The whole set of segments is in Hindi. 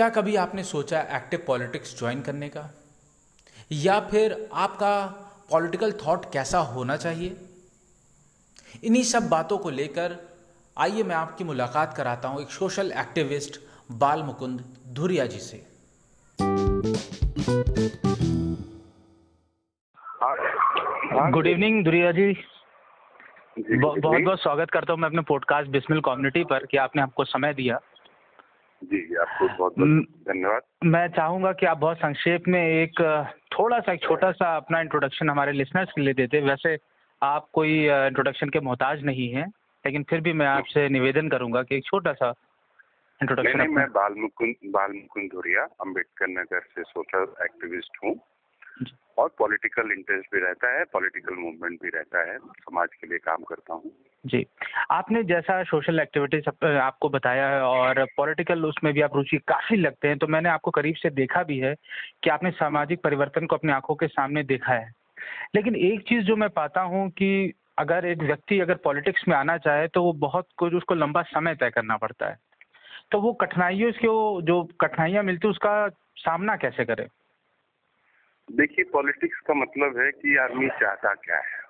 क्या कभी आपने सोचा एक्टिव पॉलिटिक्स ज्वाइन करने का? या फिर आपका पॉलिटिकल थॉट कैसा होना चाहिए? इन्हीं सब बातों को लेकर आइए मैं आपकी मुलाकात कराता हूँ एक सोशल एक्टिविस्ट बाल मुकुंद धुरिया जी से। Good evening Dhuria ji. बहुत बहुत स्वागत करता हूँ मैं अपने पॉडकास्ट बिस्मिल कम्युनिटी पर कि आपने आपको समय दिया। जी आपको बहुत बहुत धन्यवाद। मैं चाहूँगा कि आप बहुत संक्षेप में एक थोड़ा सा एक छोटा सा अपना इंट्रोडक्शन हमारे लिसनर्स के लिए देते वैसे आप कोई इंट्रोडक्शन के मोहताज नहीं है लेकिन फिर भी मैं आपसे निवेदन करूँगा कि एक छोटा सा इंट्रोडक्शन मैं बाल मुकुंद बाल मुकुंद धुरिया अंबेडकर नगर से सोशल एक्टिविस्ट हूँ। और पॉलिटिकल इंटरेस्ट भी रहता है पॉलिटिकल मूवमेंट भी रहता है, समाज के लिए काम करता हूँ। जी। आपने जैसा सोशल एक्टिविटीज़ आपको बताया है और पॉलिटिकल उसमें भी आप रुचि काफ़ी लगते हैं तो मैंने आपको करीब से देखा भी है कि आपने सामाजिक परिवर्तन को अपनी आँखों के सामने देखा है। लेकिन एक चीज़ जो मैं पाता हूँ कि अगर एक व्यक्ति अगर पॉलिटिक्स में आना चाहे तो वो बहुत कुछ उसको लंबा समय तय करना पड़ता है। तो वो कठिनाइयों जो कठिनाइयाँ मिलती उसका सामना कैसे करें? देखिए पॉलिटिक्स का मतलब है कि आदमी चाहता क्या है।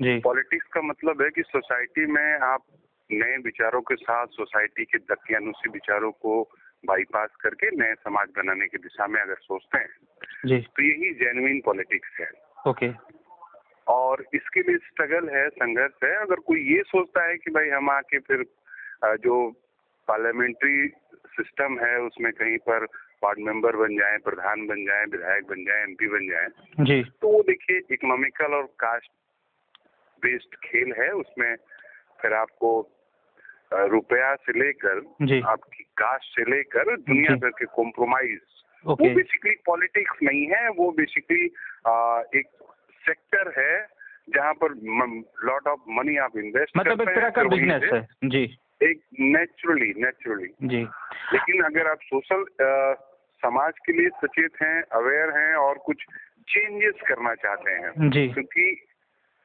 जी। पॉलिटिक्स का मतलब है कि सोसाइटी में आप नए विचारों के साथ सोसाइटी के दकियानुसी विचारों को बाईपास करके नए समाज बनाने की दिशा में अगर सोचते हैं जी। तो यही जेनुइन पॉलिटिक्स है। ओके। और इसके लिए स्ट्रगल है संघर्ष है। अगर कोई ये सोचता है कि भाई हम आके फिर जो पार्लियामेंट्री सिस्टम है उसमें कहीं पर वार्ड मेंबर बन जाए प्रधान बन जाए विधायक बन जाए एमपी बन जाए। जी। तो वो देखिए इकोनॉमिकल और कास्ट बेस्ड खेल है उसमें फिर आपको रुपया से लेकर आपकी कास्ट से लेकर दुनिया भर के कॉम्प्रोमाइज वो बेसिकली पॉलिटिक्स नहीं है वो बेसिकली एक सेक्टर है जहाँ पर लॉट ऑफ़ मनी आप इन्वेस्ट मतलब एक तरह का बिज़नेस है। जी। एक नेचुरली नेचुरली जी। लेकिन अगर आप सोशल समाज के लिए सचेत हैं अवेयर हैं और कुछ चेंजेस करना चाहते हैं जी। क्योंकि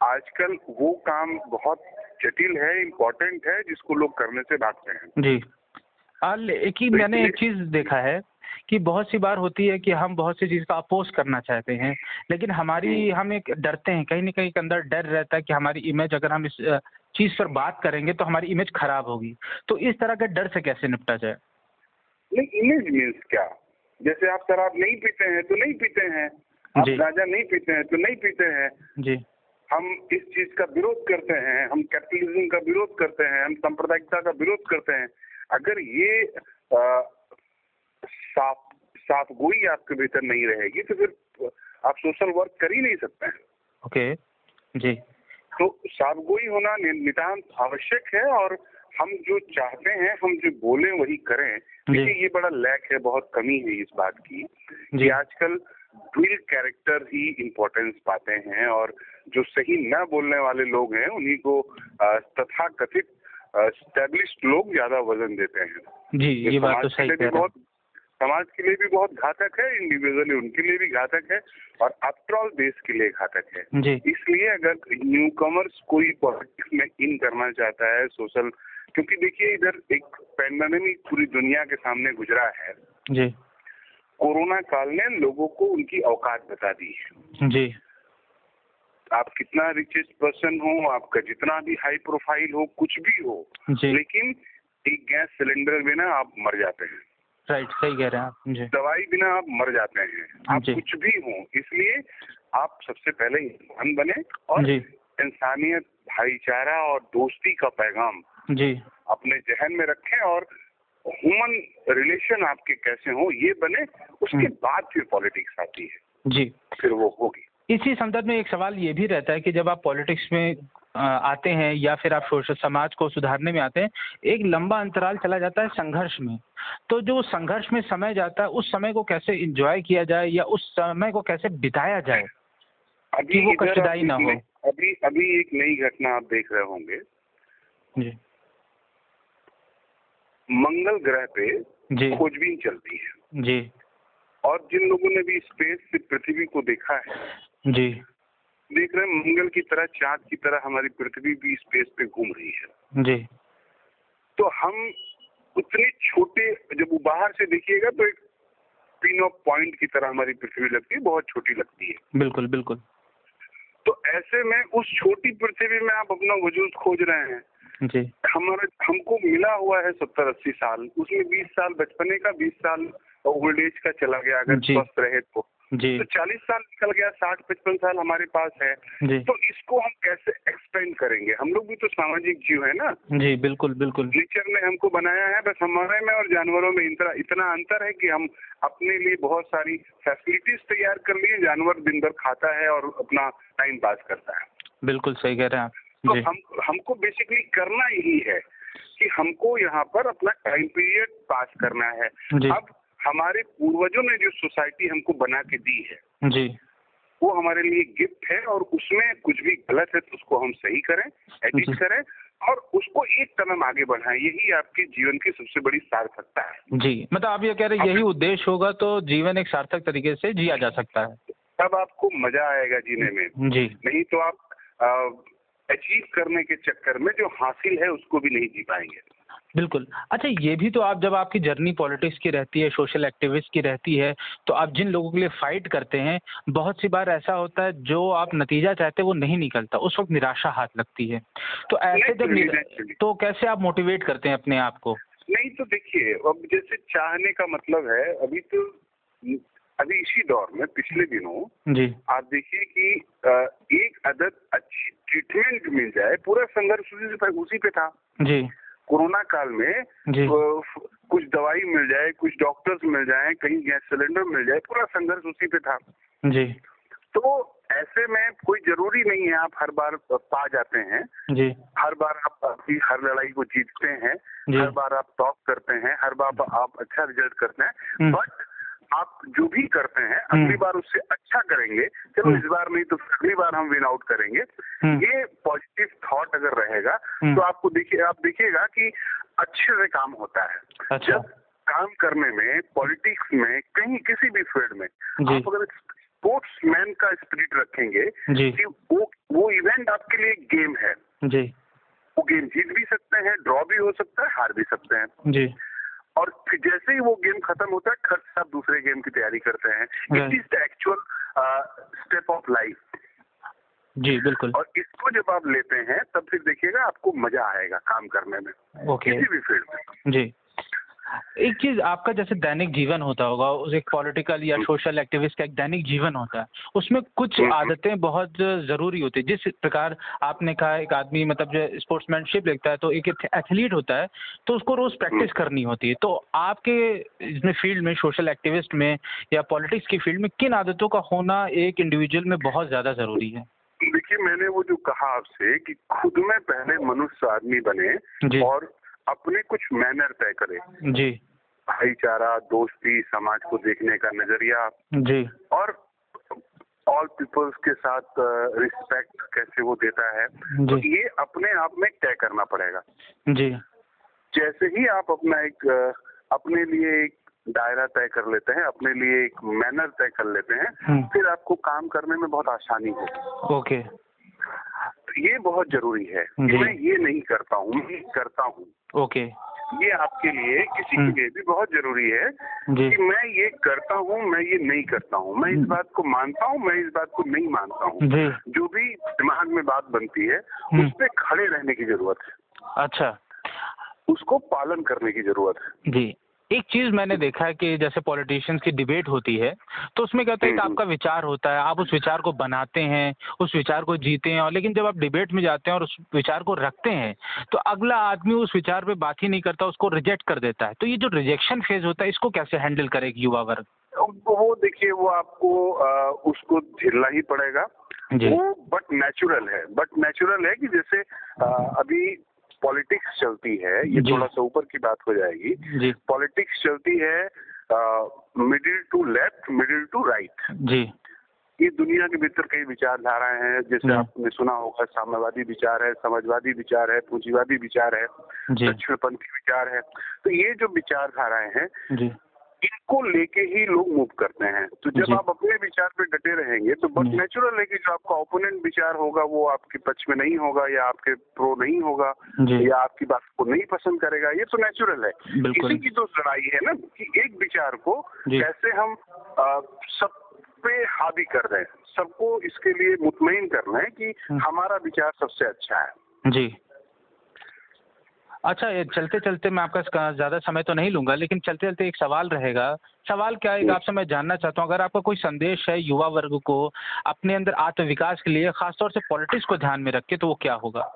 आजकल वो काम बहुत जटिल है इम्पोर्टेंट है जिसको लोग करने से भागते हैं। जी। एक ही तो मैंने एक चीज़ देखा है कि बहुत सी बार होती है कि हम बहुत सी चीज़ का अपोज करना चाहते हैं लेकिन हमारी। हम एक डरते हैं कहीं ना कहीं के अंदर डर रहता है कि हमारी इमेज अगर हम इस चीज़ पर बात करेंगे तो हमारी इमेज खराब होगी। तो इस तरह के डर से कैसे निपटा जाए? नहीं इमेज मीन्स क्या? जैसे आप शराब नहीं पीते हैं तो नहीं पीते हैं। आप गांजा नहीं पीते हैं तो नहीं पीते हैं। जी। हम इस चीज़ का विरोध करते हैं हम कैपिटलिज्म का विरोध करते हैं हम सांप्रदायिकता का विरोध करते हैं। अगर ये आ, साफ़ साफ़ गोई आपके भीतर नहीं रहेगी तो फिर आप सोशल वर्क कर ही नहीं सकते। हैं ओके जी। तो साफ़ गोई होना नितान्त आवश्यक है और हम जो चाहते हैं हम जो बोले वही करें। देखिए ये बड़ा लैक है बहुत कमी है इस बात की कि आजकल डुअल कैरेक्टर ही इम्पोर्टेंस पाते हैं और जो सही न बोलने वाले लोग हैं उन्हीं को तथा कथित स्टेब्लिश्ड लोग ज़्यादा वज़न देते हैं। जी ये बात तो सही है। बहुत समाज के लिए भी बहुत घातक है इंडिविजुअली उनके लिए भी घातक है और आफ्टर ऑल देश के लिए घातक है। इसलिए अगर न्यू कमर्स कोई पॉलिटिक्स में इन करना चाहता है सोशल क्योंकि देखिए इधर एक पैंडेमिक पूरी दुनिया के सामने गुजरा है। जी। कोरोना काल ने लोगों को उनकी औकात बता दी है। जी। आप कितना रिचेस्ट पर्सन हो आपका जितना भी हाई प्रोफ़ाइल हो कुछ भी हो लेकिन एक गैस सिलेंडर में ना आप मर जाते हैं। राइट सही कह रहे हैं आप जी। दवाई बिना आप मर जाते हैं। आप कुछ भी हो इसलिए आप सबसे पहले इंसान बने और इंसानियत भाईचारा और दोस्ती का पैगाम जी। अपने जहन में रखें और ह्यूमन रिलेशन आपके कैसे हो ये बने उसके हम्म। बाद फिर पॉलिटिक्स आती है। जी। फिर वो होगी। इसी संदर्भ में एक सवाल ये भी रहता है कि जब आप पॉलिटिक्स में आते हैं या फिर आप सोशल समाज को सुधारने में आते हैं एक लंबा अंतराल चला जाता है संघर्ष में। तो जो संघर्ष में समय जाता है उस समय को कैसे इंजॉय किया जाए या उस समय को कैसे बिताया जाए? अभी वो कष्टदायी ना हो। अभी अभी एक नई घटना आप देख रहे होंगे। जी। मंगल ग्रह पे जी। खोजबीन चलती है। जी। और जिन लोगों ने भी स्पेस से पृथ्वी को देखा है जी। देख रहे हैं मंगल की तरह चाँद की तरह हमारी पृथ्वी भी स्पेस पे घूम रही है। जी। तो हम उतने छोटे जब बाहर से देखिएगा तो एक पिन ऑफ़ पॉइंट की तरह हमारी पृथ्वी लगती है बहुत छोटी लगती है। बिल्कुल बिल्कुल। तो ऐसे में उस छोटी पृथ्वी में आप अपना वजूद खोज रहे हैं। जी। हमारा हमको मिला हुआ है सत्तर अस्सी साल। उसमें बीस साल बचपने का बीस साल ओल्ड एज का चला गया अगर स्वस्थ रहे तो। जी। तो चालीस साल निकल गया साठ पचपन साल हमारे पास है। जी। तो इसको हम कैसे एक्सपेंड करेंगे? हम लोग भी तो सामाजिक जीव है ना। जी बिल्कुल बिल्कुल। नेचर ने हमको बनाया है बस हमारे में और जानवरों में इतना इतना अंतर है कि हम अपने लिए बहुत सारी फैसिलिटीज़ तैयार कर लिए जानवर दिन भर खाता है और अपना टाइम पास करता है। बिल्कुल सही कह रहे हैं आप। तो हम हमको बेसिकली करना यही है कि हमको यहाँ पर अपना टाइम पीरियड पास करना है। अब हमारे पूर्वजों ने जो सोसाइटी हमको बना के दी है जी। वो हमारे लिए गिफ्ट है और उसमें कुछ भी गलत है तो उसको हम सही करें एडिट करें और उसको एक कदम आगे बढ़ाएँ। यही आपके जीवन की सबसे बड़ी सार्थकता है। जी मतलब आप ये कह रहे हैं यही उद्देश्य होगा तो जीवन एक सार्थक तरीके से जिया जा सकता है। तब आपको मज़ा आएगा जीने में। जी। नहीं तो आप अचीव करने के चक्कर में जो हासिल है उसको भी नहीं जी पाएँगे। बिल्कुल। अच्छा ये भी तो आप जब आपकी जर्नी पॉलिटिक्स की रहती है सोशल एक्टिविस्ट की रहती है तो आप जिन लोगों के लिए फाइट करते हैं बहुत सी बार ऐसा होता है जो आप नतीजा चाहते हैं वो नहीं निकलता। उस वक्त निराशा हाथ लगती है। तो ऐसे जब तो कैसे आप मोटिवेट करते हैं अपने आप को? नहीं तो देखिए अब जैसे चाहने का मतलब है अभी तो अभी इसी दौर में पिछले दिनों जी। आप देखिए कि एक अदद अच्छी ट्रीटमेंट मिल जाए पूरा संघर्ष उसी पे था। जी। कोरोना काल में कुछ दवाई मिल जाए कुछ डॉक्टर्स मिल जाए कहीं गैस सिलेंडर मिल जाए पूरा संघर्ष उसी पे था। जी। तो ऐसे में कोई ज़रूरी नहीं है आप हर बार पा जाते हैं। जी। हर बार आप अपनी हर लड़ाई को जीतते हैं हर बार आप टॉप करते हैं हर बार आप अच्छा रिज़ल्ट करते हैं। हम्म। बट आप जो भी करते हैं हम्म। अगली बार उससे अच्छा करेंगे। चलो हम्म। इस बार नहीं तो फिर अगली बार हम विन आउट करेंगे। हम्म, ये पॉजिटिव थॉट अगर रहेगा। तो आपको देखिए आप देखिएगा कि अच्छे से काम होता है। अच्छा। जब काम करने में पॉलिटिक्स में कहीं किसी भी फ़ील्ड में आप अगर स्पोर्ट्समैन का स्पिरिट रखेंगे कि वो वो इवेंट आपके लिए गेम है। जी। वो गेम जीत भी सकते हैं ड्रॉ भी हो सकता है हार भी सकते हैं। जी। और फिर जैसे ही वो गेम खत्म होता है खर्च आप दूसरे गेम की तैयारी करते हैं। It is the actual step of life जी बिल्कुल। और इसको जब आप लेते हैं तब फिर देखिएगा आपको मज़ा आएगा काम करने में। ओके किसी भी फ़ील्ड में। जी। एक चीज़ आपका जैसे दैनिक जीवन होता होगा उस एक पॉलिटिकल या सोशल एक्टिविस्ट का एक दैनिक जीवन होता है उसमें कुछ हम्म। आदतें बहुत ज़रूरी होती है। जिस प्रकार आपने कहा एक आदमी मतलब जो स्पोर्ट्समैनशिप लिखता है तो एक एथलीट होता है तो उसको रोज प्रैक्टिस करनी होती है। तो आपके इसमें फ़ील्ड में सोशल एक्टिविस्ट में या पॉलिटिक्स की फ़ील्ड में किन आदतों का होना एक इंडिविजुअल में बहुत ज़्यादा ज़रूरी है? देखिए मैंने वो जो कहा आपसे कि खुद में पहले मनुष्य आदमी बने और अपने कुछ मैनर तय करे। जी। भाईचारा दोस्ती समाज को देखने का नज़रिया जी। और ऑल पीपल्स के साथ रिस्पेक्ट कैसे वो देता है तो ये अपने आप में तय करना पड़ेगा। जी। जैसे ही आप अपना एक अपने लिए एक दायरा तय कर लेते हैं अपने लिए एक मैनर तय कर लेते हैं हम्म। फिर आपको काम करने में बहुत आसानी होगी। ओके। तो ये बहुत ज़रूरी है। कि मैं ये नहीं करता हूँ मैं करता हूँ। ओके। ये आपके लिए किसी हम्म। के लिए भी बहुत ज़रूरी है कि मैं ये करता हूँ मैं ये नहीं करता हूँ। मैं इस हम्म। बात को मानता हूँ मैं इस बात को नहीं मानता हूँ। जो। भी दिमाग में बात बनती है हम्म। उस पर खड़े रहने की ज़रूरत है। अच्छा। उसको पालन करने की ज़रूरत है। जी। एक चीज़ मैंने देखा है कि जैसे पॉलिटिशियंस की डिबेट होती है तो उसमें कहते हैं कि हम्म। आपका विचार होता है आप उस विचार को बनाते हैं उस विचार को जीते हैं और लेकिन जब आप डिबेट में जाते हैं और उस विचार को रखते हैं तो अगला आदमी उस विचार पे बात ही नहीं करता उसको रिजेक्ट कर देता है। तो ये जो रिजेक्शन फ़ेज़ होता है इसको कैसे हैंडल करेगी युवा वर्ग? वो देखिए वो आपको अ, उसको झेलना ही पड़ेगा। वो बट नेचुरल है बट नेचुरल है कि जैसे अ, अभी पॉलिटिक्स चलती है ये थोड़ा सा ऊपर की बात हो जाएगी। पॉलिटिक्स चलती है middle to left middle to right जी। ये दुनिया के भीतर कई विचारधाराएँ हैं जैसे आपने सुना होगा साम्यवादी विचार है समाजवादी विचार है पूंजीवादी विचार है दक्षिणपंथी विचार है। तो ये जो विचारधाराएँ हैं इनको लेके ही लोग मूव करते हैं। तो जब आप अपने विचार पे डटे रहेंगे तो बस नेचुरल है कि जो आपका ओपोनेंट विचार होगा वो आपके पक्ष में नहीं होगा या आपके प्रो नहीं होगा या आपकी बात को नहीं पसंद करेगा। ये तो नेचुरल है। इसी की जो लड़ाई है ना कि एक विचार को कैसे हम आ, सब पे हावी कर रहे हैं। सबको इसके लिए मुतमिन करना है कि हम्म। हमारा विचार सबसे अच्छा है। जी। अच्छा ये चलते चलते मैं आपका ज़्यादा समय तो नहीं लूँगा लेकिन चलते चलते एक सवाल रहेगा। सवाल क्या है आपसे मैं जानना चाहता हूँ अगर आपका कोई संदेश है युवा वर्ग को अपने अंदर आत्मविकास के लिए खासतौर से पॉलिटिक्स को ध्यान में रख के तो वो क्या होगा?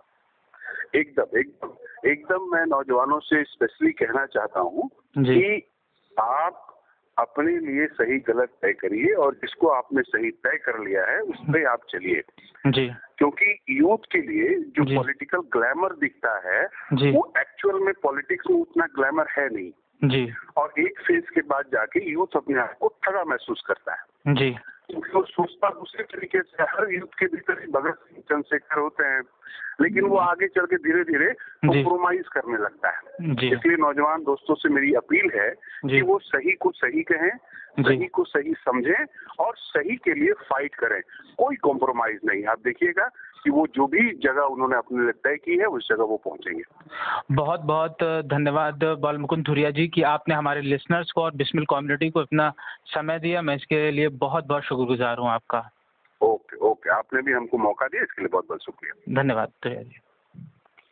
एकदम एकदम एकदम मैं नौजवानों से स्पेशली कहना चाहता हूँ कि आप अपने लिए सही गलत तय करिए और जिसको आपने सही तय कर लिया है उस पर आप चलिए। जी। क्योंकि यूथ के लिए जो पॉलिटिकल ग्लैमर दिखता है वो एक्चुअल में पॉलिटिक्स में उतना ग्लैमर है नहीं। जी। और एक फ़ेज़ के बाद जाके यूथ अपने आप को ठगा महसूस करता है। जी। क्योंकि वो सोचता दूसरे तरीके से हर युद्ध के भीतर ही भगत सिंह चंद्रशेखर होते हैं। लेकिन वो आगे चल के धीरे धीरे कॉम्प्रोमाइज करने लगता है। इसलिए नौजवान दोस्तों से मेरी अपील है कि वो सही को सही कहें सही को सही समझें और सही के लिए फाइट करें। कोई कॉम्प्रोमाइज नहीं आप देखिएगा कि वो जो भी जगह उन्होंने अपने लिए तय की है उस जगह वो पहुँचेंगे। बहुत बहुत धन्यवाद बाल मुकुंद धुरिया जी कि आपने हमारे लिसनर्स को और बिस्मिल कम्युनिटी को इतना समय दिया। मैं इसके लिए बहुत बहुत शुक्रगुजार हूँ आपका। Okay okay. आपने भी हमको मौका दिया इसके लिए बहुत बहुत शुक्रिया। धन्यवाद धुरिया जी।